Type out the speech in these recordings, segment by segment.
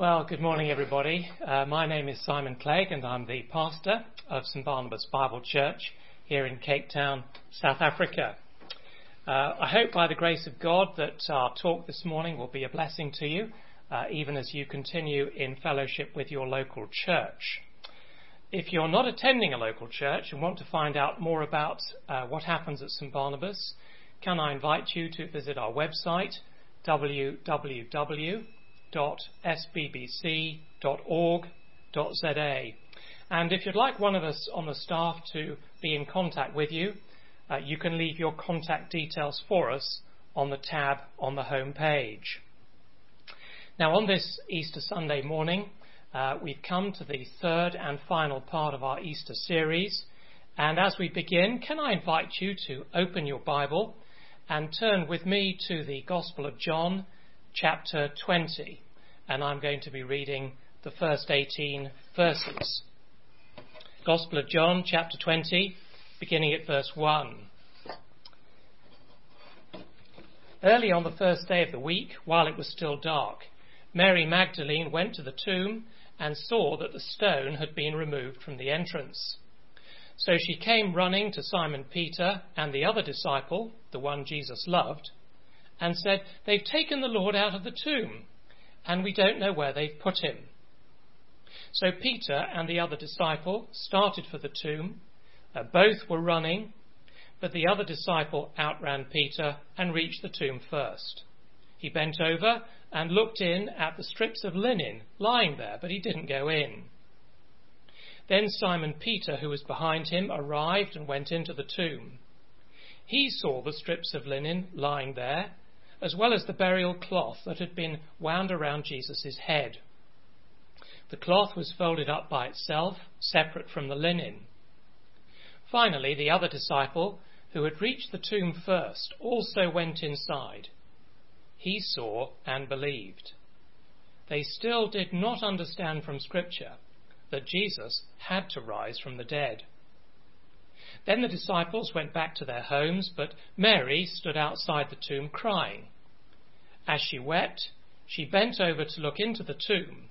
Well, good morning, everybody. Uh, my name is Simon Clegg, and I'm the pastor of St Barnabas Bible Church here in Cape Town, South Africa. Uh, I hope by the grace of God that our talk this morning will be a blessing to you, uh, even as you continue in fellowship with your local church. If you're not attending a local church and want to find out more about uh, what happens at St Barnabas, can I invite you to visit our website, www www.sbbc.org.za. And if you'd like one of us on the staff to be in contact with you, uh, you can leave your contact details for us on the tab on the home page. Now, on this Easter Sunday morning, uh, we've come to the third and final part of our Easter series. And as we begin, can I invite you to open your Bible and turn with me to the Gospel of John, chapter 20, and I'm going to be reading the first 18 verses. Gospel of John, chapter 20, beginning at verse 1. Early on the first day of the week, while it was still dark, Mary Magdalene went to the tomb and saw that the stone had been removed from the entrance. So she came running to Simon Peter and the other disciple, the one Jesus loved, and said, They've taken the Lord out of the tomb, and we don't know where they've put him. So Peter and the other disciple started for the tomb. Uh, both were running, but the other disciple outran Peter and reached the tomb first. He bent over and looked in at the strips of linen lying there, but he didn't go in. Then Simon Peter, who was behind him, arrived and went into the tomb. He saw the strips of linen lying there as well as the burial cloth that had been wound around Jesus' head. The cloth was folded up by itself, separate from the linen. Finally, the other disciple, who had reached the tomb first, also went inside. He saw and believed. They still did not understand from Scripture that Jesus had to rise from the dead. Then the disciples went back to their homes, but Mary stood outside the tomb crying. As she wept, she bent over to look into the tomb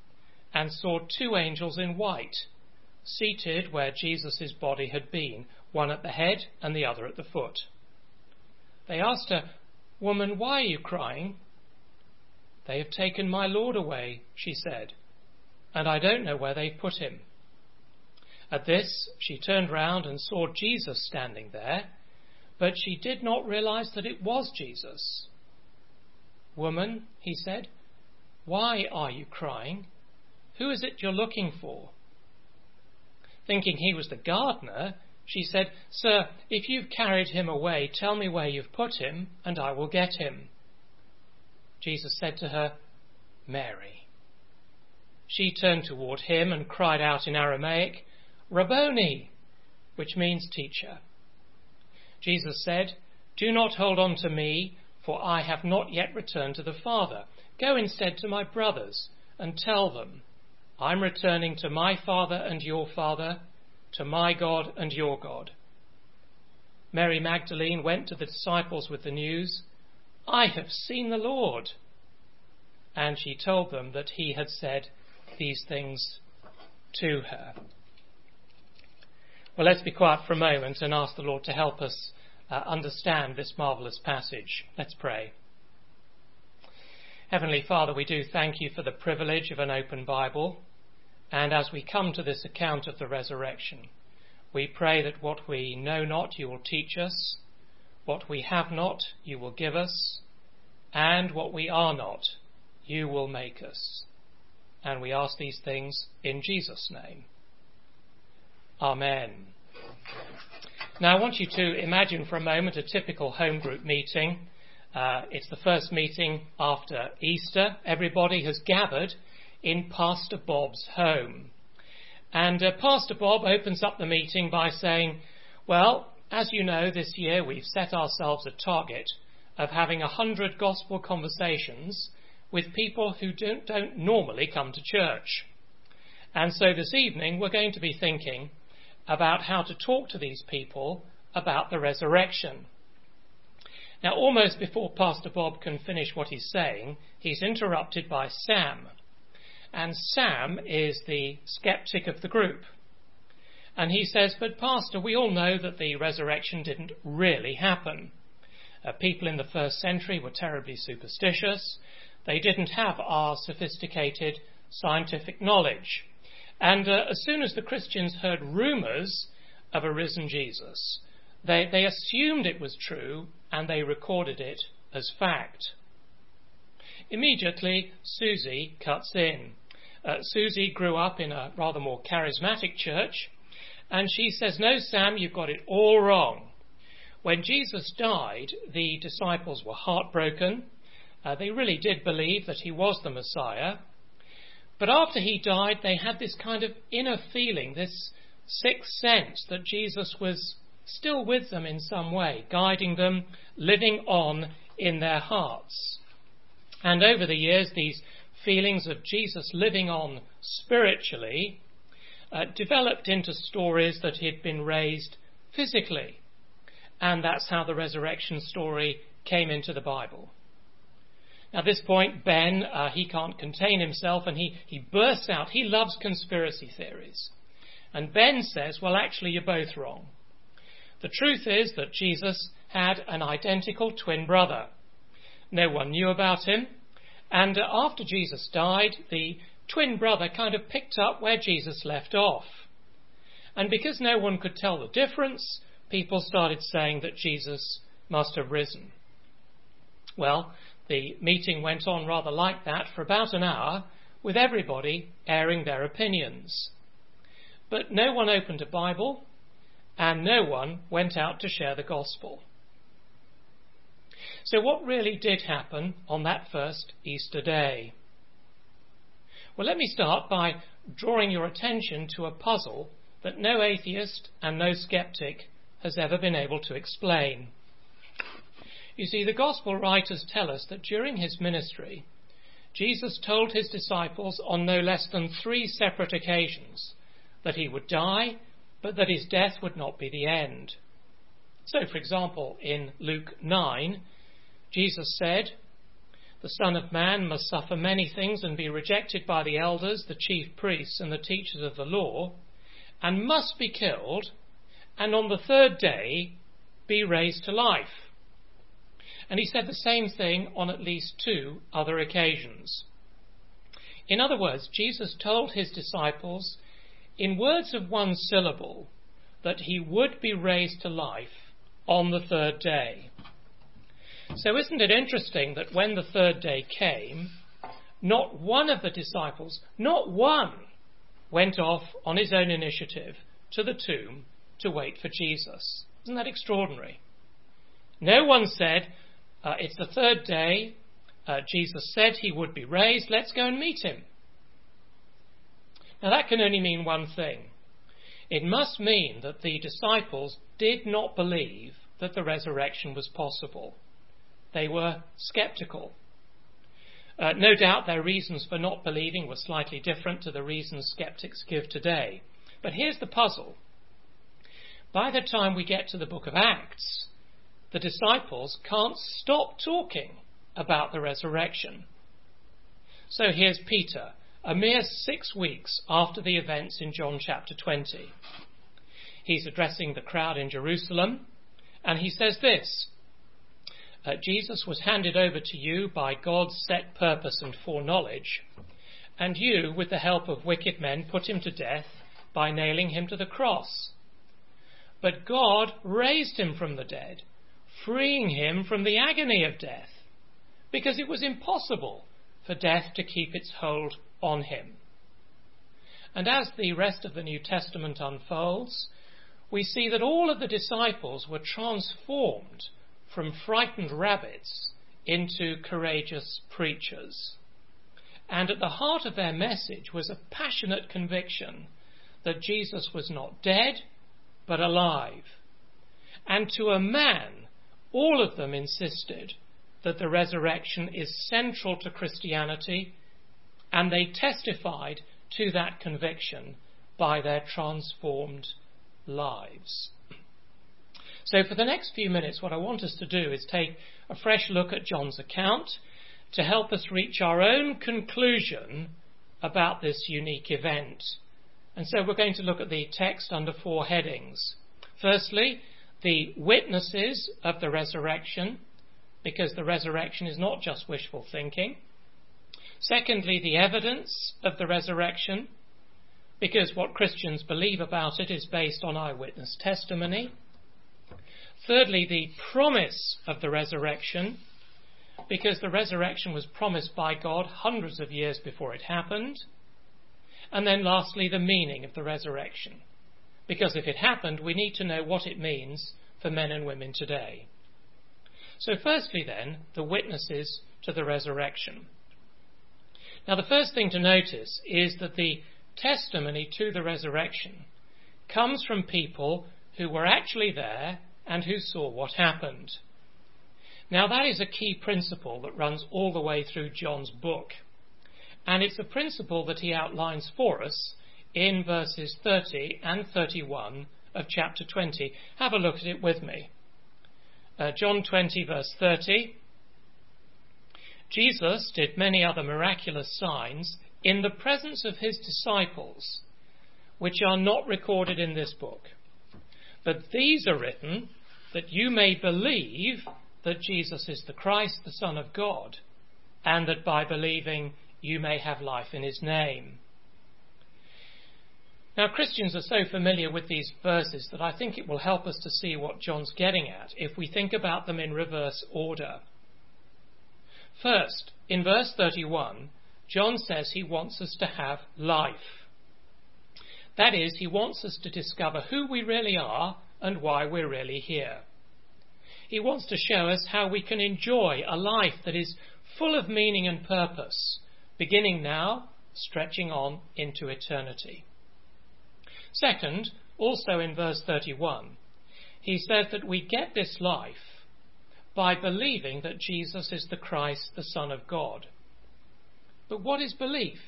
and saw two angels in white, seated where Jesus' body had been, one at the head and the other at the foot. They asked her, Woman, why are you crying? They have taken my Lord away, she said, and I don't know where they've put him. At this, she turned round and saw Jesus standing there, but she did not realize that it was Jesus. Woman, he said, why are you crying? Who is it you're looking for? Thinking he was the gardener, she said, Sir, if you've carried him away, tell me where you've put him, and I will get him. Jesus said to her, Mary. She turned toward him and cried out in Aramaic, Rabboni, which means teacher. Jesus said, Do not hold on to me, for I have not yet returned to the Father. Go instead to my brothers and tell them, I'm returning to my Father and your Father, to my God and your God. Mary Magdalene went to the disciples with the news, I have seen the Lord. And she told them that he had said these things to her. Well, let's be quiet for a moment and ask the Lord to help us uh, understand this marvellous passage. Let's pray. Heavenly Father, we do thank you for the privilege of an open Bible. And as we come to this account of the resurrection, we pray that what we know not, you will teach us, what we have not, you will give us, and what we are not, you will make us. And we ask these things in Jesus' name. Amen. Now, I want you to imagine for a moment a typical home group meeting. Uh, it's the first meeting after Easter. Everybody has gathered in Pastor Bob's home. And uh, Pastor Bob opens up the meeting by saying, Well, as you know, this year we've set ourselves a target of having a hundred gospel conversations with people who don't, don't normally come to church. And so this evening we're going to be thinking about how to talk to these people about the resurrection. Now, almost before Pastor Bob can finish what he's saying, he's interrupted by Sam. and Sam is the skeptic of the group. And he says, But, Pastor, we all know that the resurrection didn't really happen. Uh, people in the first century were terribly superstitious. They didn't have our sophisticated scientific knowledge. And uh, as soon as the Christians heard rumours of a risen Jesus, they, they assumed it was true and they recorded it as fact. Immediately, Susie cuts in. Uh, Susie grew up in a rather more charismatic church, and she says, No, Sam, you've got it all wrong. When Jesus died, the disciples were heartbroken. Uh, they really did believe that he was the Messiah. But after he died, they had this kind of inner feeling, this sixth sense that Jesus was still with them in some way, guiding them, living on in their hearts. And over the years, these feelings of Jesus living on spiritually uh, developed into stories that he'd been raised physically. And that's how the resurrection story came into the Bible. At this point, Ben, uh, he can't contain himself and he, he bursts out. He loves conspiracy theories. And Ben says, well, actually, you're both wrong. The truth is that Jesus had an identical twin brother. No one knew about him. And uh, after Jesus died, the twin brother kind of picked up where Jesus left off. And because no one could tell the difference, people started saying that Jesus must have risen. Well, the meeting went on rather like that for about an hour, with everybody airing their opinions. But no one opened a Bible, and no one went out to share the gospel. So, what really did happen on that first Easter day? Well, let me start by drawing your attention to a puzzle that no atheist and no skeptic has ever been able to explain. You see, the Gospel writers tell us that during his ministry, Jesus told his disciples on no less than three separate occasions that he would die, but that his death would not be the end. So, for example, in Luke 9, Jesus said, The Son of Man must suffer many things and be rejected by the elders, the chief priests, and the teachers of the law, and must be killed, and on the third day be raised to life. And he said the same thing on at least two other occasions. In other words, Jesus told his disciples, in words of one syllable, that he would be raised to life on the third day. So, isn't it interesting that when the third day came, not one of the disciples, not one, went off on his own initiative to the tomb to wait for Jesus? Isn't that extraordinary? No one said, uh, it's the third day. Uh, Jesus said he would be raised. Let's go and meet him. Now, that can only mean one thing. It must mean that the disciples did not believe that the resurrection was possible. They were skeptical. Uh, no doubt their reasons for not believing were slightly different to the reasons skeptics give today. But here's the puzzle. By the time we get to the book of Acts, the disciples can't stop talking about the resurrection. So here's Peter, a mere six weeks after the events in John chapter 20. He's addressing the crowd in Jerusalem, and he says this uh, Jesus was handed over to you by God's set purpose and foreknowledge, and you, with the help of wicked men, put him to death by nailing him to the cross. But God raised him from the dead freeing him from the agony of death, because it was impossible for death to keep its hold on him. And as the rest of the New Testament unfolds, we see that all of the disciples were transformed from frightened rabbits into courageous preachers. And at the heart of their message was a passionate conviction that Jesus was not dead, but alive. And to a man, all of them insisted that the resurrection is central to Christianity, and they testified to that conviction by their transformed lives. So, for the next few minutes, what I want us to do is take a fresh look at John's account to help us reach our own conclusion about this unique event. And so we're going to look at the text under four headings. Firstly, the witnesses of the resurrection, because the resurrection is not just wishful thinking. Secondly, the evidence of the resurrection, because what Christians believe about it is based on eyewitness testimony. Thirdly, the promise of the resurrection, because the resurrection was promised by God hundreds of years before it happened. And then lastly, the meaning of the resurrection, because if it happened, we need to know what it means for men and women today. So, firstly, then, the witnesses to the resurrection. Now, the first thing to notice is that the testimony to the resurrection comes from people who were actually there and who saw what happened. Now, that is a key principle that runs all the way through John's book. And it's a principle that he outlines for us in verses 30 and 31 of chapter 20. Have a look at it with me. Uh, John 20, verse 30. Jesus did many other miraculous signs in the presence of his disciples, which are not recorded in this book. But these are written that you may believe that Jesus is the Christ, the Son of God, and that by believing you may have life in his name. Now, Christians are so familiar with these verses that I think it will help us to see what John's getting at if we think about them in reverse order. First, in verse 31, John says he wants us to have life. That is, he wants us to discover who we really are and why we're really here. He wants to show us how we can enjoy a life that is full of meaning and purpose, beginning now, stretching on into eternity. Second, also in verse 31, he says that we get this life by believing that Jesus is the Christ, the Son of God. But what is belief?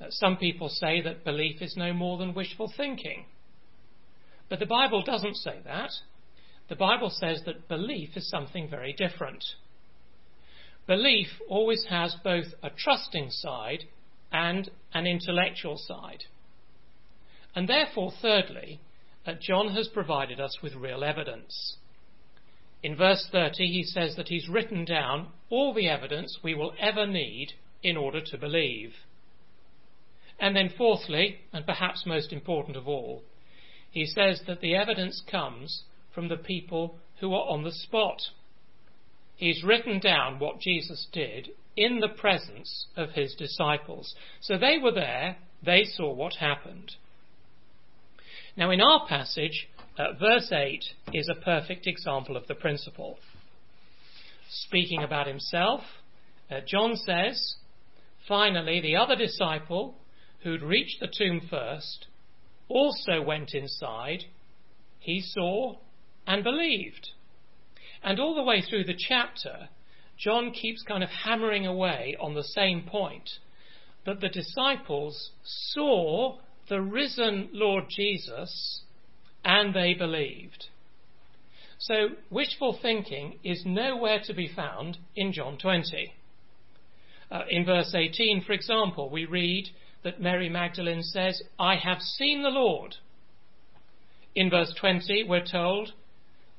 Uh, some people say that belief is no more than wishful thinking. But the Bible doesn't say that. The Bible says that belief is something very different. Belief always has both a trusting side and an intellectual side. And therefore, thirdly, that John has provided us with real evidence. In verse 30, he says that he's written down all the evidence we will ever need in order to believe. And then, fourthly, and perhaps most important of all, he says that the evidence comes from the people who are on the spot. He's written down what Jesus did in the presence of his disciples. So they were there, they saw what happened. Now, in our passage, uh, verse 8 is a perfect example of the principle. Speaking about himself, uh, John says, Finally, the other disciple, who'd reached the tomb first, also went inside. He saw and believed. And all the way through the chapter, John keeps kind of hammering away on the same point that the disciples saw the risen Lord Jesus and they believed. So, wishful thinking is nowhere to be found in John 20. Uh, in verse 18, for example, we read that Mary Magdalene says, I have seen the Lord. In verse 20, we're told,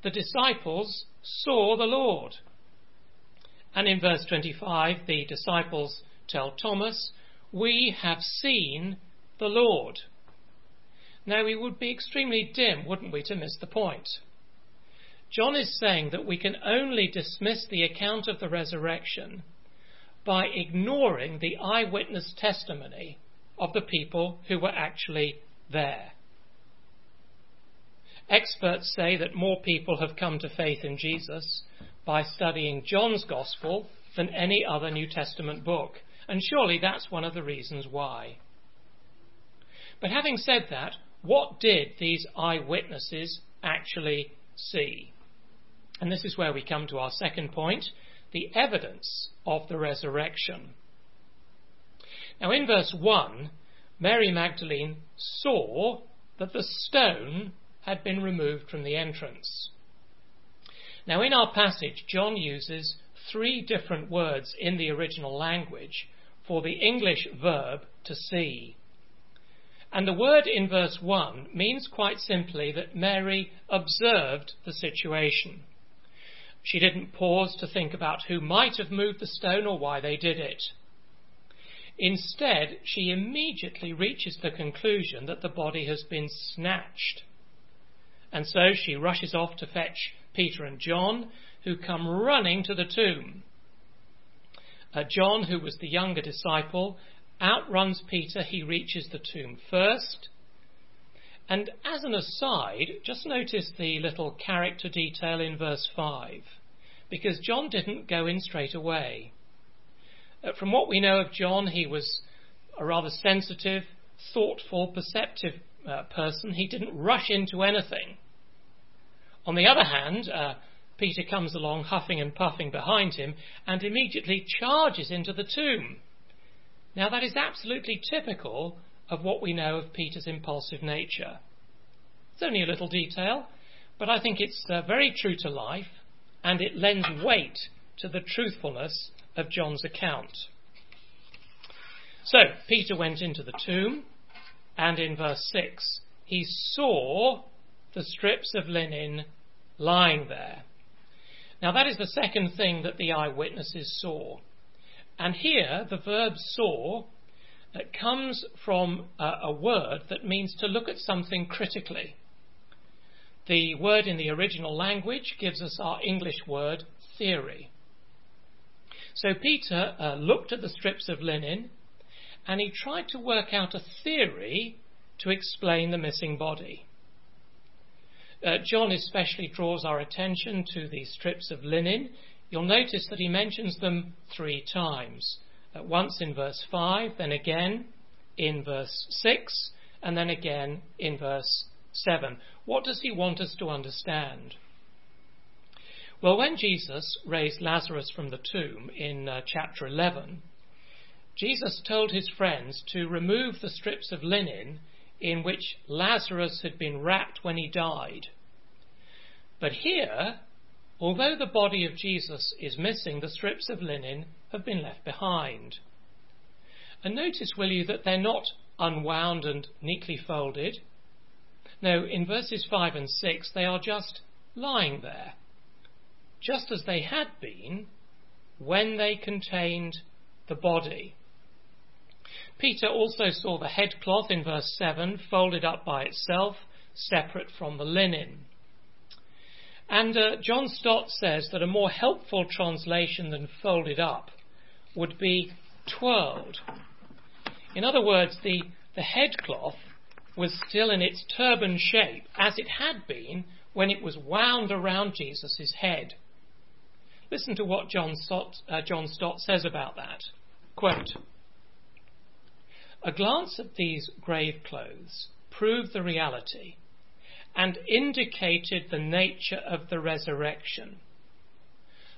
the disciples saw the Lord. And in verse 25, the disciples tell Thomas, We have seen the Lord. Now, we would be extremely dim, wouldn't we, to miss the point. John is saying that we can only dismiss the account of the resurrection by ignoring the eyewitness testimony of the people who were actually there. Experts say that more people have come to faith in Jesus by studying John's Gospel than any other New Testament book, and surely that's one of the reasons why. But having said that, what did these eyewitnesses actually see? And this is where we come to our second point the evidence of the resurrection. Now, in verse 1, Mary Magdalene saw that the stone had been removed from the entrance. Now, in our passage, John uses three different words in the original language for the English verb to see. And the word in verse 1 means quite simply that Mary observed the situation. She didn't pause to think about who might have moved the stone or why they did it. Instead, she immediately reaches the conclusion that the body has been snatched. And so she rushes off to fetch Peter and John, who come running to the tomb. Uh, John, who was the younger disciple, outruns Peter. He reaches the tomb first. And as an aside, just notice the little character detail in verse 5, because John didn't go in straight away. Uh, from what we know of John, he was a rather sensitive, thoughtful, perceptive uh, person. He didn't rush into anything. On the other hand, uh, Peter comes along huffing and puffing behind him and immediately charges into the tomb. Now, that is absolutely typical of what we know of Peter's impulsive nature. It's only a little detail, but I think it's uh, very true to life and it lends weight to the truthfulness of John's account. So, Peter went into the tomb, and in verse 6, he saw the strips of linen lying there. Now, that is the second thing that the eyewitnesses saw. And here, the verb saw uh, comes from uh, a word that means to look at something critically. The word in the original language gives us our English word theory. So Peter uh, looked at the strips of linen and he tried to work out a theory to explain the missing body. Uh, John especially draws our attention to these strips of linen. You'll notice that he mentions them three times. Once in verse 5, then again in verse 6, and then again in verse 7. What does he want us to understand? Well, when Jesus raised Lazarus from the tomb in uh, chapter 11, Jesus told his friends to remove the strips of linen in which Lazarus had been wrapped when he died. But here, although the body of Jesus is missing, the strips of linen have been left behind. And notice, will you, that they're not unwound and neatly folded. No, in verses 5 and 6, they are just lying there, just as they had been when they contained the body. Peter also saw the headcloth in verse 7 folded up by itself, separate from the linen. And uh, John Stott says that a more helpful translation than folded up would be twirled. In other words, the, the headcloth was still in its turban shape as it had been when it was wound around Jesus' head. Listen to what John Stott, uh, John Stott says about that. Quote, a glance at these grave clothes proved the reality and indicated the nature of the resurrection.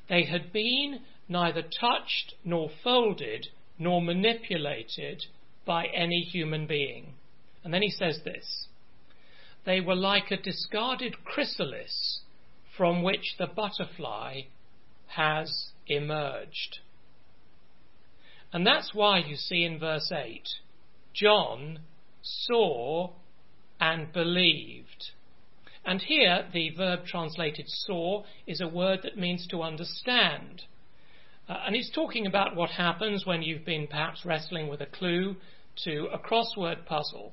They had been neither touched nor folded nor manipulated by any human being. And then he says this they were like a discarded chrysalis from which the butterfly has emerged. And that's why you see in verse 8 John saw and believed. And here, the verb translated saw is a word that means to understand. Uh, and he's talking about what happens when you've been perhaps wrestling with a clue to a crossword puzzle.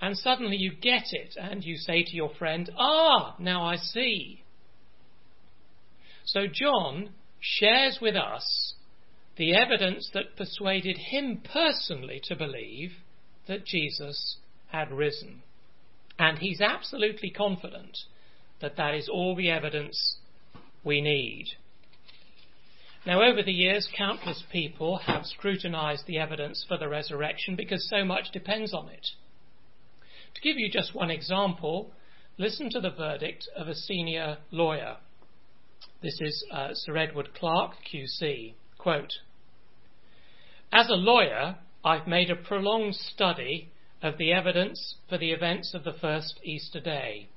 And suddenly you get it and you say to your friend, Ah, now I see. So John shares with us the evidence that persuaded him personally to believe that Jesus had risen. And he's absolutely confident that that is all the evidence we need. Now, over the years, countless people have scrutinized the evidence for the resurrection because so much depends on it. To give you just one example, listen to the verdict of a senior lawyer. This is uh, Sir Edward Clarke, QC. Quote, as a lawyer, I've made a prolonged study of the evidence for the events of the first Easter day.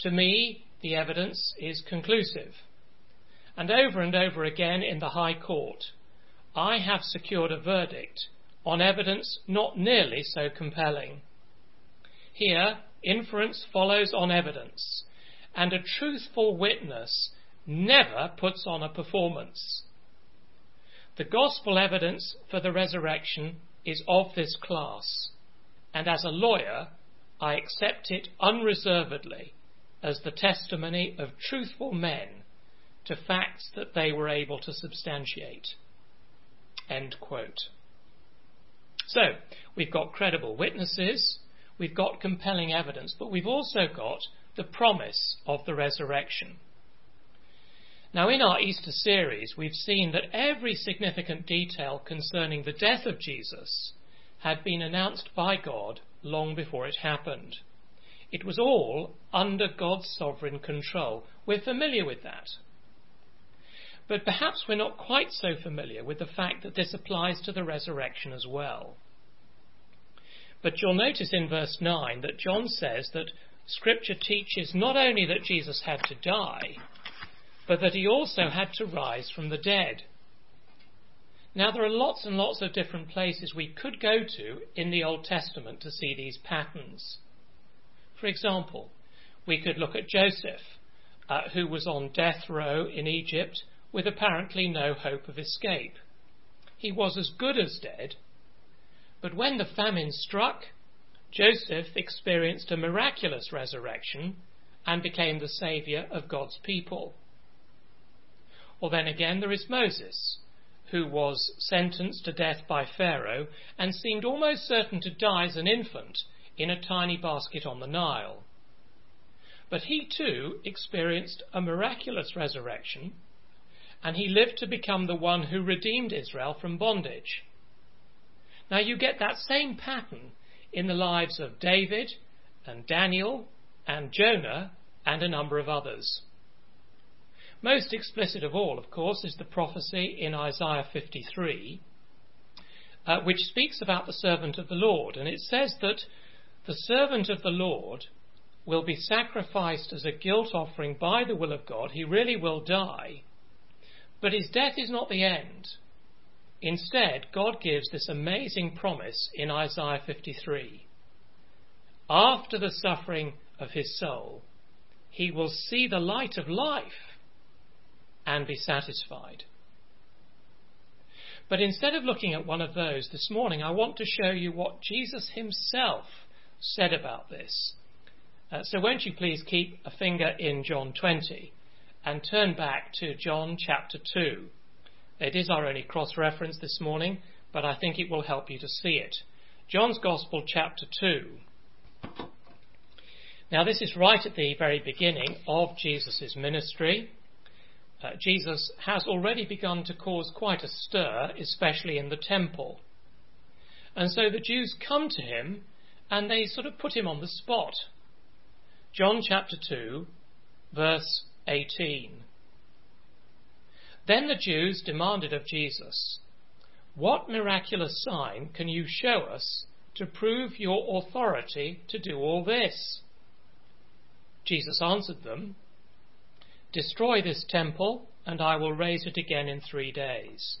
To me, the evidence is conclusive. And over and over again in the High Court, I have secured a verdict on evidence not nearly so compelling. Here, inference follows on evidence, and a truthful witness never puts on a performance. The gospel evidence for the resurrection is of this class, and as a lawyer, I accept it unreservedly as the testimony of truthful men to facts that they were able to substantiate. End quote. So, we've got credible witnesses, we've got compelling evidence, but we've also got the promise of the resurrection. Now, in our Easter series, we've seen that every significant detail concerning the death of Jesus had been announced by God long before it happened. It was all under God's sovereign control. We're familiar with that. But perhaps we're not quite so familiar with the fact that this applies to the resurrection as well. But you'll notice in verse 9 that John says that Scripture teaches not only that Jesus had to die, but that he also had to rise from the dead. Now, there are lots and lots of different places we could go to in the Old Testament to see these patterns. For example, we could look at Joseph, uh, who was on death row in Egypt with apparently no hope of escape. He was as good as dead, but when the famine struck, Joseph experienced a miraculous resurrection and became the saviour of God's people. Or then again, there is Moses, who was sentenced to death by Pharaoh and seemed almost certain to die as an infant in a tiny basket on the Nile. But he too experienced a miraculous resurrection, and he lived to become the one who redeemed Israel from bondage. Now you get that same pattern in the lives of David and Daniel and Jonah and a number of others. Most explicit of all, of course, is the prophecy in Isaiah 53, uh, which speaks about the servant of the Lord. And it says that the servant of the Lord will be sacrificed as a guilt offering by the will of God. He really will die. But his death is not the end. Instead, God gives this amazing promise in Isaiah 53. After the suffering of his soul, he will see the light of life and be satisfied. But instead of looking at one of those this morning, I want to show you what Jesus himself said about this. Uh, so won't you please keep a finger in John 20 and turn back to John chapter 2. It is our only cross reference this morning, but I think it will help you to see it. John's Gospel chapter 2. Now this is right at the very beginning of Jesus' ministry uh, Jesus has already begun to cause quite a stir, especially in the temple. And so the Jews come to him and they sort of put him on the spot. John chapter 2, verse 18. Then the Jews demanded of Jesus, What miraculous sign can you show us to prove your authority to do all this? Jesus answered them, Destroy this temple, and I will raise it again in three days.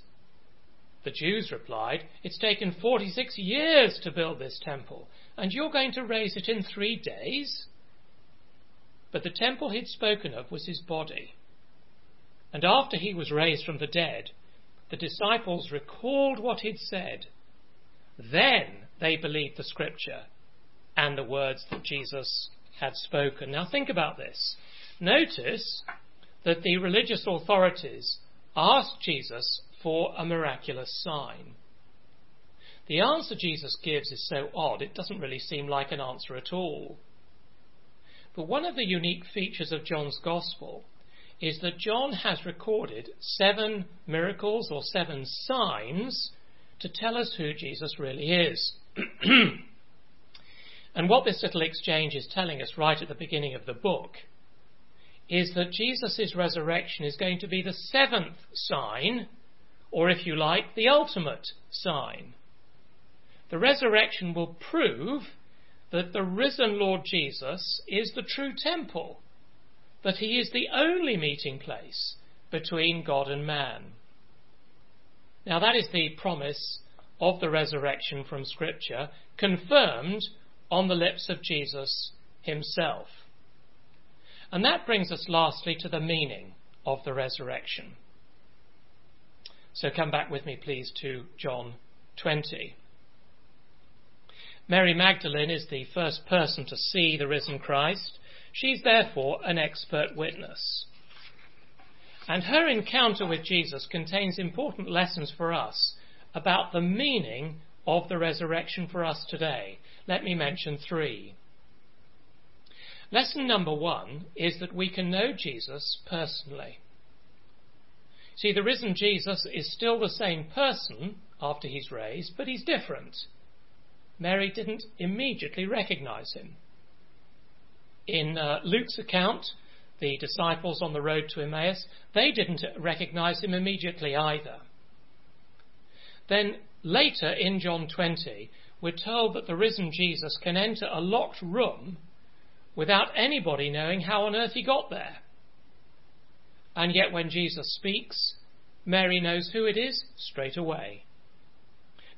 The Jews replied, It's taken 46 years to build this temple, and you're going to raise it in three days? But the temple he'd spoken of was his body. And after he was raised from the dead, the disciples recalled what he'd said. Then they believed the scripture and the words that Jesus had spoken. Now think about this. Notice that the religious authorities asked Jesus for a miraculous sign. The answer Jesus gives is so odd, it doesn't really seem like an answer at all. But one of the unique features of John's Gospel is that John has recorded seven miracles or seven signs to tell us who Jesus really is. and what this little exchange is telling us right at the beginning of the book is that Jesus' resurrection is going to be the seventh sign, or if you like, the ultimate sign. The resurrection will prove that the risen Lord Jesus is the true temple, that he is the only meeting place between God and man. Now, that is the promise of the resurrection from Scripture, confirmed on the lips of Jesus himself. And that brings us lastly to the meaning of the resurrection. So come back with me, please, to John 20. Mary Magdalene is the first person to see the risen Christ. She's therefore an expert witness. And her encounter with Jesus contains important lessons for us about the meaning of the resurrection for us today. Let me mention three. Lesson number one is that we can know Jesus personally. See, the risen Jesus is still the same person after he's raised, but he's different. Mary didn't immediately recognize him. In uh, Luke's account, the disciples on the road to Emmaus, they didn't recognize him immediately either. Then later in John 20, we're told that the risen Jesus can enter a locked room without anybody knowing how on earth he got there. And yet when Jesus speaks, Mary knows who it is straight away.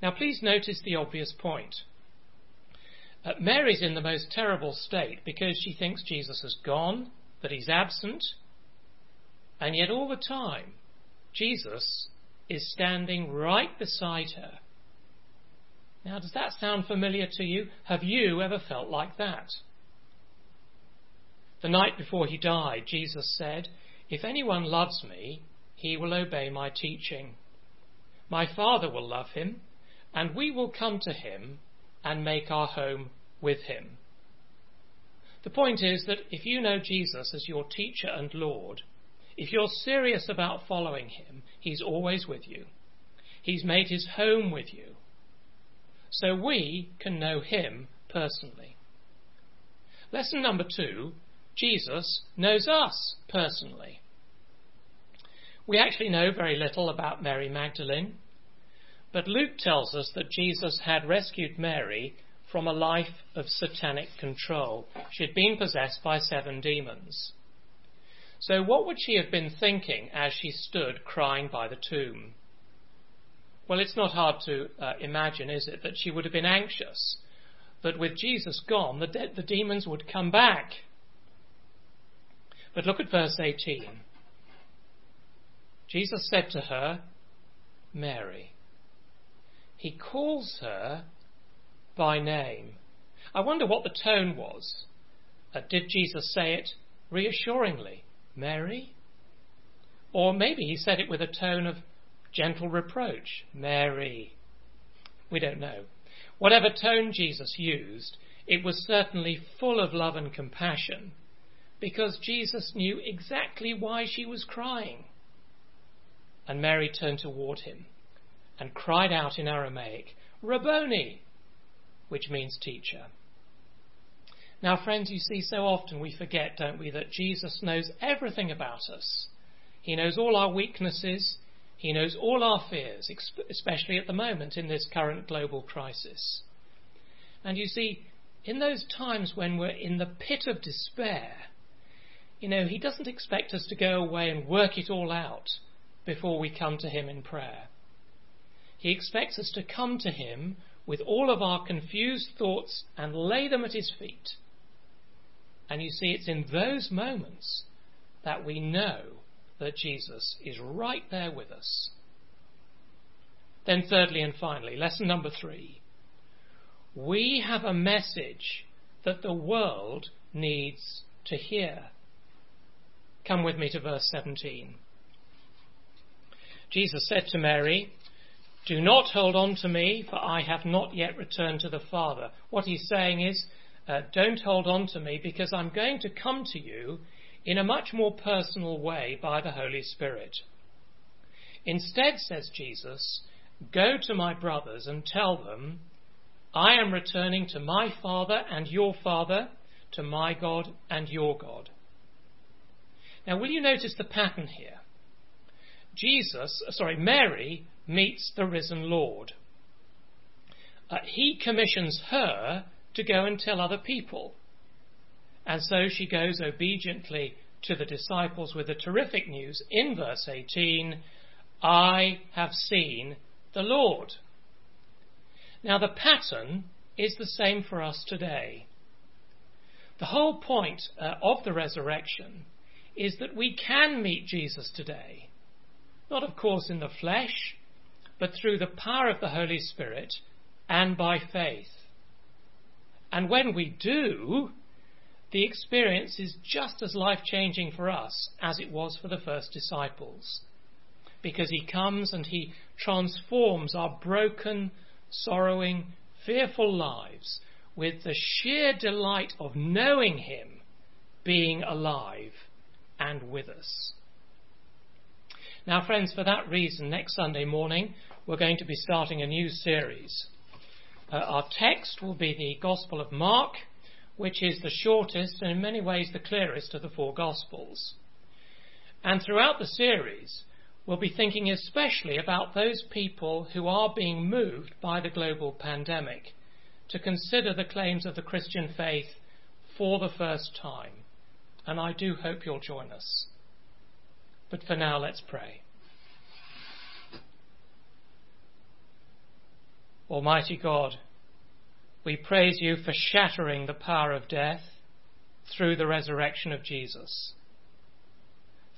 Now please notice the obvious point. Uh, Mary's in the most terrible state because she thinks Jesus has gone, that he's absent, and yet all the time, Jesus is standing right beside her. Now, does that sound familiar to you? Have you ever felt like that? The night before he died, Jesus said, If anyone loves me, he will obey my teaching. My Father will love him, and we will come to him and make our home with him. The point is that if you know Jesus as your teacher and Lord, if you're serious about following him, he's always with you. He's made his home with you. So we can know him personally. Lesson number two Jesus knows us personally. We actually know very little about Mary Magdalene. But Luke tells us that Jesus had rescued Mary from a life of satanic control. She had been possessed by seven demons. So, what would she have been thinking as she stood crying by the tomb? Well, it's not hard to uh, imagine, is it, that she would have been anxious that with Jesus gone, the, de- the demons would come back. But look at verse 18. Jesus said to her, Mary he calls her by name. I wonder what the tone was. Uh, did Jesus say it reassuringly, Mary? Or maybe he said it with a tone of gentle reproach, Mary. We don't know. Whatever tone Jesus used, it was certainly full of love and compassion because Jesus knew exactly why she was crying. And Mary turned toward him and cried out in Aramaic, Rabboni, which means teacher. Now, friends, you see, so often we forget, don't we, that Jesus knows everything about us. He knows all our weaknesses. He knows all our fears, especially at the moment in this current global crisis. And you see, in those times when we're in the pit of despair, you know, He doesn't expect us to go away and work it all out before we come to Him in prayer. He expects us to come to Him with all of our confused thoughts and lay them at His feet. And you see, it's in those moments that we know that Jesus is right there with us. Then, thirdly and finally, lesson number three we have a message that the world needs to hear. Come with me to verse 17. Jesus said to Mary, do not hold on to me, for I have not yet returned to the Father. What he's saying is, uh, don't hold on to me because I'm going to come to you in a much more personal way by the Holy Spirit. Instead, says Jesus, go to my brothers and tell them, I am returning to my Father and your Father, to my God and your God. Now, will you notice the pattern here? Jesus, uh, sorry, Mary meets the risen Lord. Uh, he commissions her to go and tell other people. And so she goes obediently to the disciples with the terrific news in verse 18 I have seen the Lord. Now, the pattern is the same for us today. The whole point uh, of the resurrection is that we can meet Jesus today. Not, of course, in the flesh, but through the power of the Holy Spirit and by faith. And when we do, the experience is just as life changing for us as it was for the first disciples. Because he comes and he transforms our broken, sorrowing, fearful lives with the sheer delight of knowing him being alive and with us. Now, friends, for that reason, next Sunday morning, we're going to be starting a new series. Uh, our text will be the Gospel of Mark, which is the shortest and in many ways the clearest of the four Gospels. And throughout the series, we'll be thinking especially about those people who are being moved by the global pandemic to consider the claims of the Christian faith for the first time. And I do hope you'll join us. But for now, let's pray. Almighty God, we praise you for shattering the power of death through the resurrection of Jesus.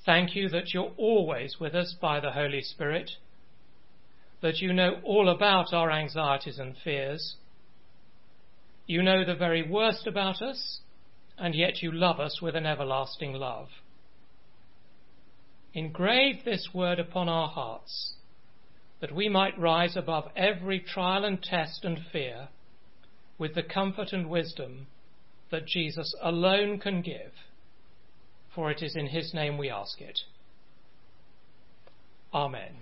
Thank you that you're always with us by the Holy Spirit, that you know all about our anxieties and fears. You know the very worst about us, and yet you love us with an everlasting love. Engrave this word upon our hearts, that we might rise above every trial and test and fear with the comfort and wisdom that Jesus alone can give for it is in his name we ask it. Amen.